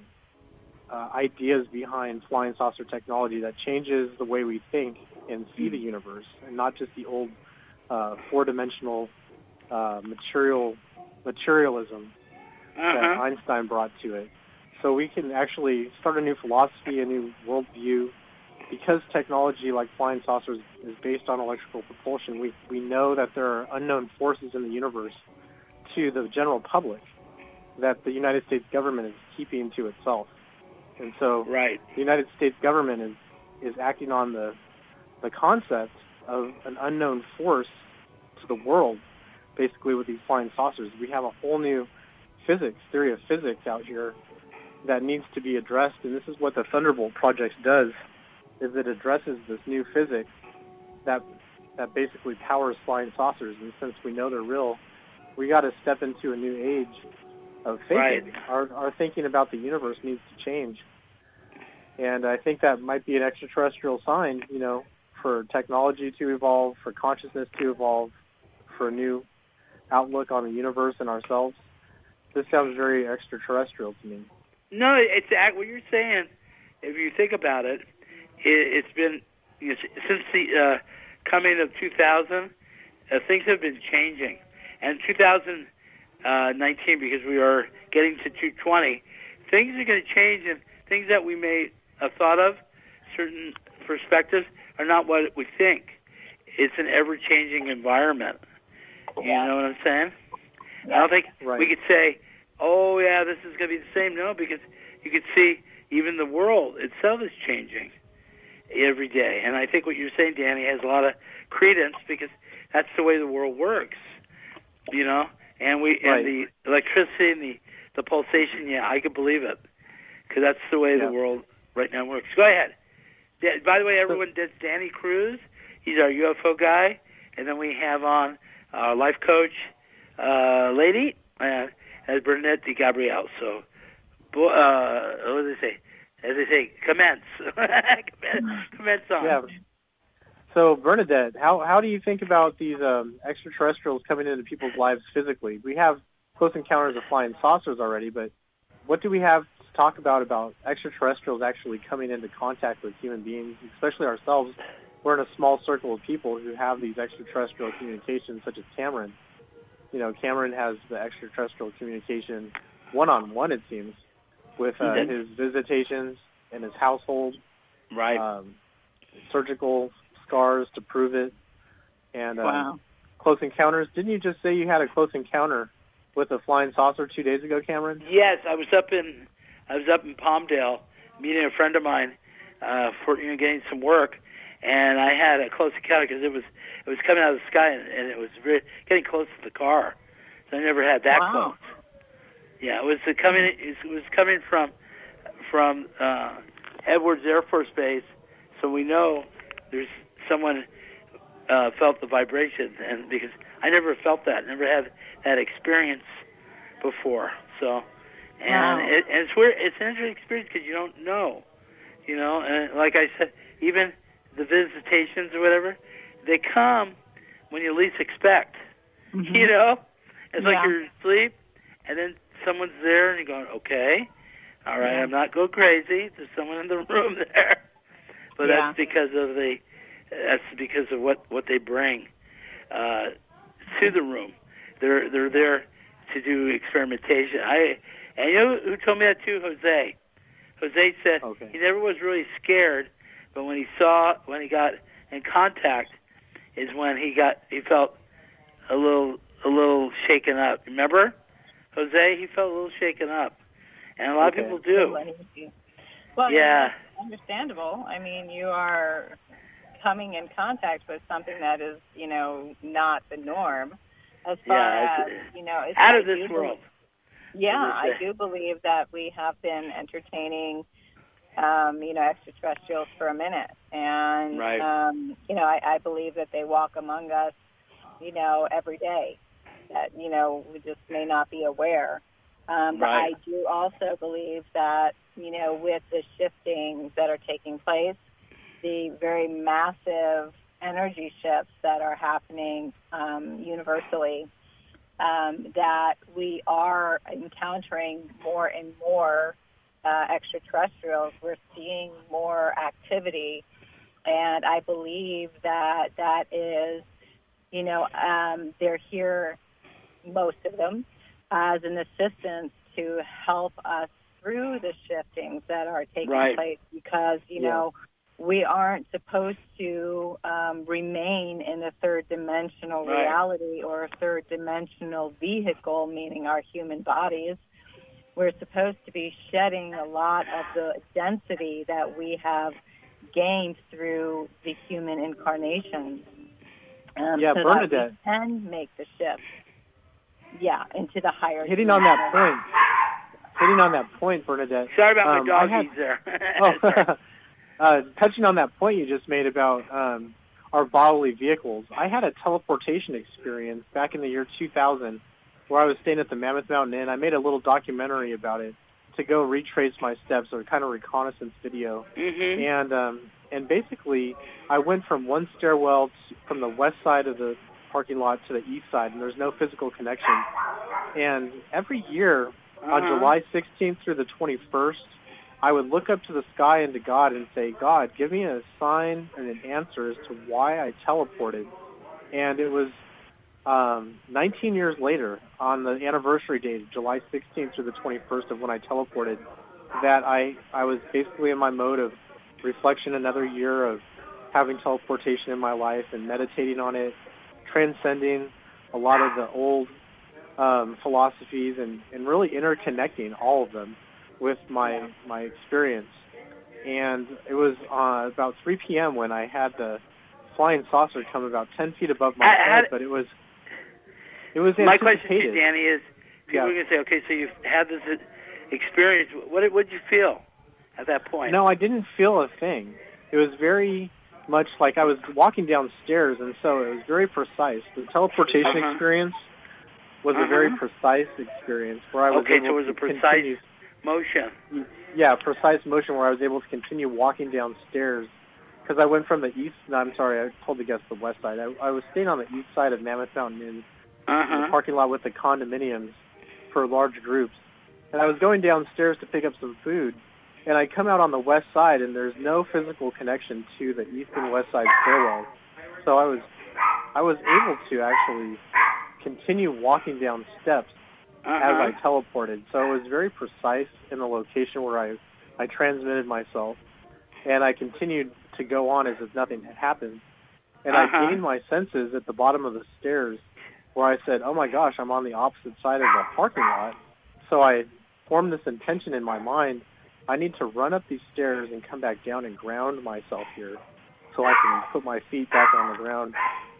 uh, ideas behind flying saucer technology that changes the way we think and see the universe, and not just the old uh, four-dimensional uh, material materialism that Uh-huh. Einstein brought to it. So we can actually start a new philosophy, a new worldview. Because technology like flying saucers is based on electrical propulsion, we, we know that there are unknown forces in the universe to the general public that the United States government is keeping to itself. And so Right. the United States government is, is acting on the, the concept of an unknown force to the world, basically with these flying saucers. We have a whole new physics, theory of physics out here that needs to be addressed, and this is what the Thunderbolt project does, is it addresses this new physics that that basically powers flying saucers. And since we know they're real, we got to step into a new age of thinking. Right. Our our thinking about the universe needs to change, and I think that might be an extraterrestrial sign, you know, for technology to evolve, for consciousness to evolve, for a new outlook on the universe and ourselves. This sounds very extraterrestrial to me. No, it's what you're saying. If you think about it, it it's been you know, since the uh, coming of 2000, uh, things have been changing. And Uh, 2019, because we are getting to 220, things are going to change, and things that we may have thought of, certain perspectives, are not what we think. It's an ever-changing environment. You Yeah. know what I'm saying? I don't think Right. we could say, "Oh yeah, this is going to be the same." No, because you could see even the world itself is changing every day. And I think what you're saying, Danny, has a lot of credence because that's the way the world works. You know, and we Right. and the electricity and the the pulsation. Yeah, I could believe it because that's the way Yeah. the world right now works. Go ahead. By the way, everyone, that's Danny Cruz. He's our UFO guy, and then we have on our life coach uh, lady, uh, as Bernadette Di Gabriele. So, uh, what do they say? As they say, commence. commence, commence on. Yeah. So Bernadette, how how do you think about these um, extraterrestrials coming into people's lives physically? We have close encounters of flying saucers already, but what do we have to talk about about extraterrestrials actually coming into contact with human beings, especially ourselves? We're in a small circle of people who have these extraterrestrial communications, such as Cameron. You know, Cameron has the extraterrestrial communication one-on-one, it seems, with uh, his visitations and his household Right. um, surgical scars to prove it, and um, Wow. close encounters. Didn't you just say you had a close encounter with a flying saucer two days ago, Cameron? Yes, I was up in I was up in Palmdale meeting a friend of mine uh, for you know getting some work, and I had a close encounter because it was it was coming out of the sky and, and it was very, getting close to the car. So I never had that Wow. close. Yeah, it was coming. It was coming from from uh, Edwards Air Force Base, so we know there's someone uh, felt the vibration, and because I never felt that, never had that experience before. So, and Wow. it, and it's weird. It's an interesting experience because you don't know, you know. And like I said, even the visitations or whatever, they come when you least expect. You know, it's like you're asleep, and then someone's there, and you're going, okay, all right, Yeah. I'm not go crazy. There's someone in the room there, but Yeah. that's because of the that's because of what what they bring uh, to the room. They're they're there to do experimentation. I and you know who told me that too? Jose. Jose said Okay. he never was really scared, but when he saw when he got in contact, is when he got he felt a little a little shaken up. Remember, Jose? He felt a little shaken up, and a lot Okay. of people do. Well, Yeah. that's understandable. I mean, you are coming in contact with something that is, you know, not the norm. As far Yeah, as, you know, it's, Out of this world. Yeah, I do believe that we have been entertaining, um, you know, extraterrestrials for a minute, and Right. um, you know, I, I believe that they walk among us, you know, every day. That you know, we just may not be aware. Um, but Right. I do also believe that, you know, with the shiftings that are taking place, the very massive energy shifts that are happening um, universally, um, that we are encountering more and more uh, extraterrestrials, we're seeing more activity, and I believe that that is, you know, um, they're here, most of them, as an assistance to help us through the shiftings that are taking Right. place because you Yeah. know we aren't supposed to um, remain in a third dimensional Right. reality or a third dimensional vehicle, meaning our human bodies. We're supposed to be shedding a lot of the density that we have gained through the human incarnation. Um, Yeah, so Bernadette. That we can make the shift. Yeah, into the higher. Hitting on that point, hitting on that point, Bernadette. Sorry about um, my I doggies had- there. Oh, Sorry. uh, touching on that point you just made about um, our bodily vehicles, I had a teleportation experience back in the year 2000 where I was staying at the Mammoth Mountain Inn. I made a little documentary about it to go retrace my steps, or kind of reconnaissance video. hmm And um, and basically, I went from one stairwell to, from the west side of the parking lot to the east side, and there's no physical connection. And every year on Uh-huh. July 16th through the 21st, I would look up to the sky and to God and say, God, give me a sign and an answer as to why I teleported. And it was um, 19 years later, on the anniversary date, July 16th through the 21st of when I teleported, that I, I was basically in my mode of reflection, another year of having teleportation in my life and meditating on it, transcending a lot of the old um, philosophies and, and really interconnecting all of them with my my experience. And it was uh, about 3 p.m. when I had the flying saucer come about 10 feet above my I- I head, had- but it was it was My question to you. Danny, is people Yeah. are going to say, okay, so you've had this experience. What did what did you feel at that point? No, I didn't feel a thing. It was very much like I was walking downstairs, and so it was very precise. The teleportation Uh-huh. experience was a very Uh-huh. precise experience where I was Okay, able so it was to a precise- continue, Motion. yeah, precise motion where I was able to continue walking downstairs because I went from the east. No, I'm sorry, I told the guests the west side. I, I was staying on the east side of Mammoth Mountain Inn, in the Uh-huh. parking lot with the condominiums for large groups. And I was going downstairs to pick up some food, and I come out on the west side, and there's no physical connection to the east and west side stairwell. So I was, I was able to actually continue walking down steps as Uh-huh. I teleported. So it was very precise in the location where I, I transmitted myself, and I continued to go on as if nothing had happened. And Uh-huh. I gained my senses at the bottom of the stairs where I said, oh my gosh, I'm on the opposite side of the parking lot. So I formed this intention in my mind, I need to run up these stairs and come back down and ground myself here so I can put my feet back on the ground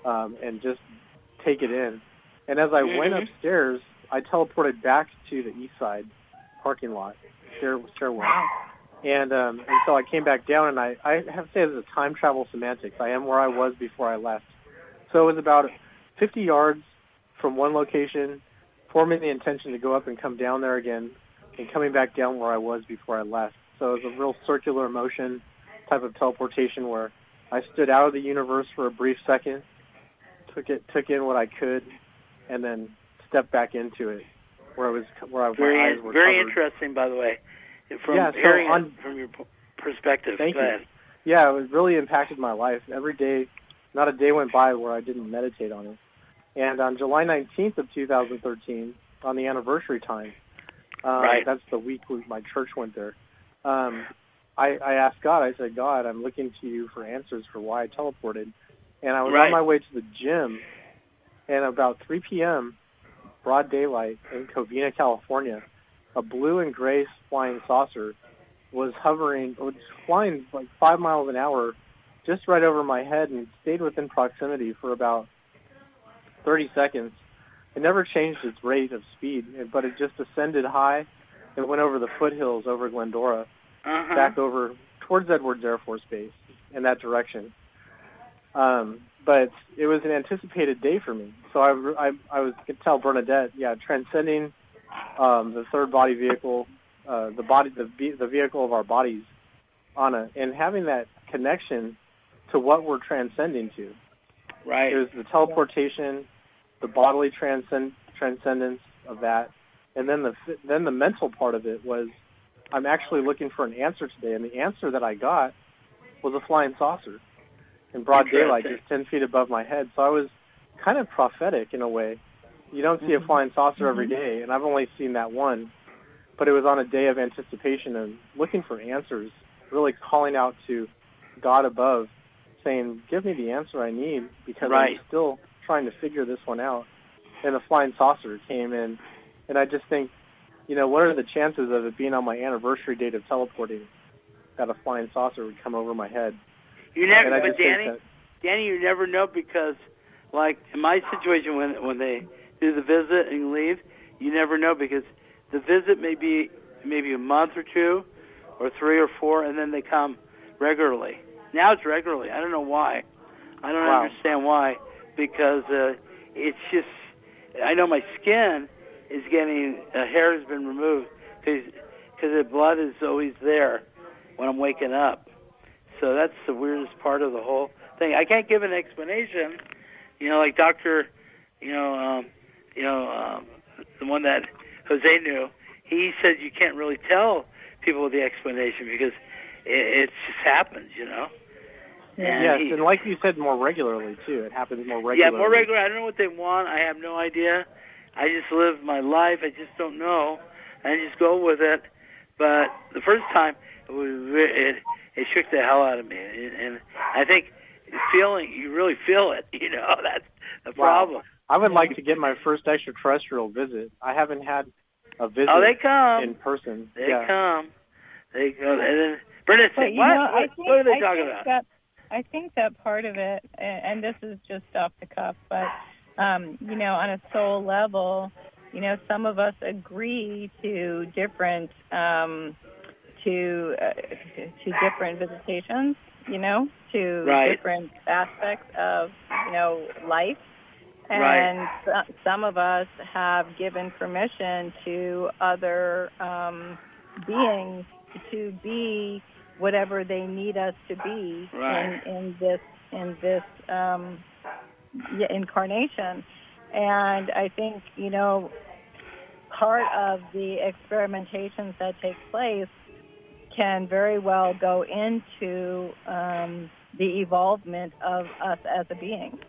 um, and just take it in. And as I went Mhm. upstairs, I teleported back to the east side parking lot, stair, stairwell. And um, and so I came back down, and I, I have to say this is time travel semantics. I am where I was before I left. So it was about 50 yards from one location, forming the intention to go up and come down there again, and coming back down where I was before I left. So it was a real circular motion type of teleportation where I stood out of the universe for a brief second, took it took in what I could, and then stepped back into it, where I was where I, my Very eyes were very covered. interesting, by the way. From Yeah, so on- from your perspective. Thank Go you. ahead. Yeah, it really impacted my life. Every day, not a day went by where I didn't meditate on it. And on July 19th of 2013, on the anniversary time, um, Right. that's the week my church went there. Um, I, I asked God. I said, God, I'm looking to you for answers for why I teleported. And I was Right. on my way to the gym, and about 3 p.m., broad daylight in Covina, California, a blue and gray flying saucer was hovering, was flying like five miles an hour, just right over my head, and stayed within proximity for about 30 seconds. It never changed its rate of speed, but it just ascended high and went over the foothills over Glendora, Uh-huh. back over towards Edwards Air Force Base in that direction. Um, but it was an anticipated day for me. So I, I, I was could tell Bernadette, yeah, transcending um, the third body vehicle, uh, the body, the, the vehicle of our bodies, on a and having that connection to what we're transcending to. Right. It was the teleportation, the bodily transcend, transcendence of that, and then the then the mental part of it was I'm actually looking for an answer today, and the answer that I got was a flying saucer in broad daylight, just 10 feet above my head. So I was kind of prophetic in a way. You don't see a Mm-hmm. flying saucer every day, and I've only seen that one. But it was on a day of anticipation and looking for answers, really calling out to God above, saying, "Give me the answer I need," because Right. I'm still trying to figure this one out. And the flying saucer came in, and I just think, you know, what are the chances of it being on my anniversary date of teleporting that a flying saucer would come over my head? You never, I but Danny, Danny, you never know because, like in my situation, when when they do the visit and leave, you never know because the visit may be maybe a month or two, or three or four, and then they come regularly. Now it's regularly. I don't know why. I don't Wow. understand why because uh, it's just. I know my skin is getting uh, hair has been removed because, because the blood is always there when I'm waking up. So that's the weirdest part of the whole thing. I can't give an explanation. You know, like Doctor, you know, um, you know, um, the one that Jose knew. He said you can't really tell people the explanation because it, it just happens. You know. And yes, he- and like you said, more regularly too. It happens more regularly. yeah, more regular. I don't know what they want. I have no idea. I just live my life. I just don't know. I just go with it. But the first time, it was it it shook the hell out of me, and, and I think feeling you really feel it. You know that's the Wow. problem. I would like to get my first extraterrestrial visit. I haven't had a visit Oh, they come. in person. They yeah. come. They go. And then Brenda But said, "What? know, I what, think, what are they I talking about?" That, I think that part of it, and, and this is just off the cuff, but um, you know, on a soul level, you know, some of us agree to different um, to uh, to different visitations. You know, to Right. different aspects of you know life. And so- some of us have given permission to other um, beings to be whatever they need us to be Right. in, in this in this um, yeah, incarnation. And I think you know part of the experimentations that take place can very well go into um, the evolvement of us as a being.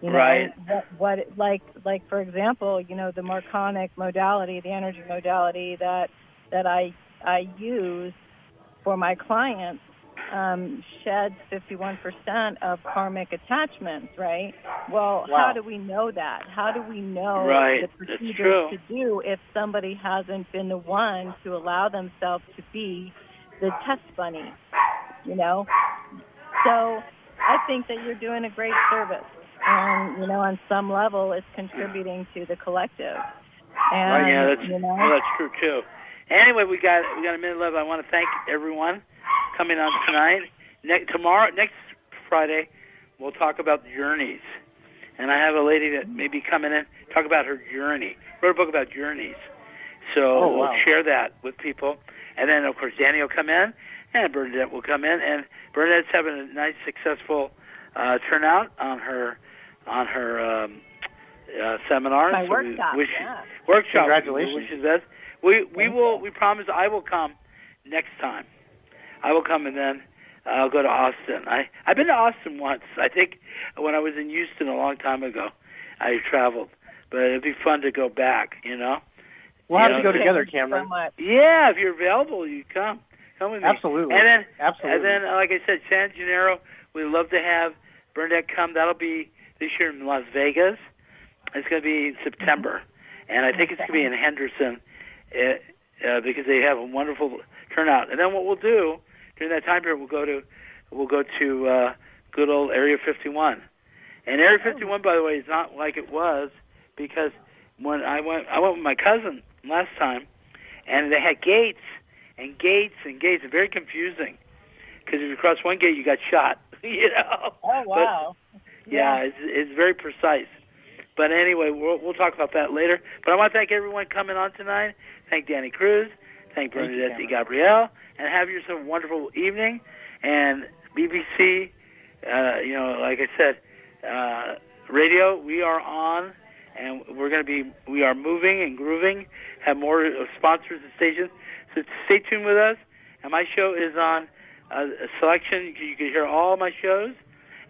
You know, Right. what, what like like for example, you know, the Marconic modality, the energy modality that that I I use for my clients um, sheds 51% of karmic attachments, right? Well, Wow. how do we know that? How do we know Right. the procedures to do if somebody hasn't been the one to allow themselves to be the test bunny, you know? So I think that you're doing a great service. And, you know, on some level, it's contributing to the collective. And, Right, yeah, that's you know, well, that's true too. Anyway, we got we got a minute left. I want to thank everyone coming on tonight. Next tomorrow, next Friday, we'll talk about journeys, and I have a lady that may be coming in talk about her journey. Wrote a book about journeys, so Oh, we'll share that with people. And then of course Danny will come in, and Bernadette will come in, and Bernadette's having a nice, successful uh, turnout on her on her um, uh, seminar. my So we workshop, wish- yeah. workshop. Congratulations. We wish you the best. We we Thank will. you. We promise. I will come next time. I will come and then I'll go to Austin. I I've been to Austin once. I think when I was in Houston a long time ago, I traveled. But it'd be fun to go back. You know. We'll have Yeah. to go together, you so Cameron. much. Yeah, if you're available, you come. Come with me. Absolutely. And then Absolutely. and then, uh, like I said, San Gennaro, we'd love to have Bernadette come. That'll be this year in Las Vegas. It's going to be in September, and I think it's going to be in Henderson uh, uh, because they have a wonderful turnout. And then what we'll do during that time period, we'll go to we'll go to uh, good old Area 51. And Area 51, by the way, is not like it was because when I went, I went with my cousin last time, and they had gates and gates and gates. It's very confusing because if you cross one gate, you got shot. you know. Oh, wow. But, yeah, it's it's very precise. But anyway, we'll we'll talk about that later. But I want to thank everyone coming on tonight. Thank Danny Cruz. Thank Thank you, Bernadette. Gabriele. And have yourself a wonderful evening. And BBS, uh, you know, like I said, uh, radio, we are on, and we're going to be, we are moving and grooving, have more sponsors and stations. So stay tuned with us. And my show is on uh, a selection. You can, hear all my shows.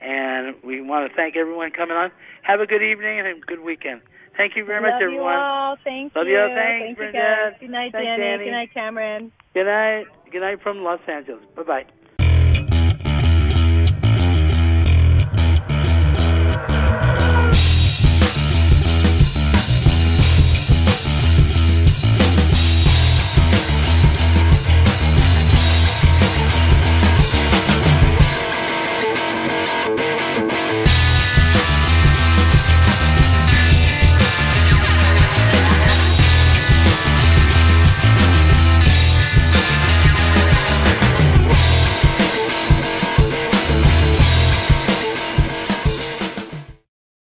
And we want to thank everyone coming on. Have a good evening and a good weekend. Thank you very Love much, you everyone. all. Thank Love you. you. Thanks, Thank you, Brenda. guys. Good night, Thanks, Danny. Danny. Good night, Cameron. Good night. Good night from Los Angeles. Bye bye.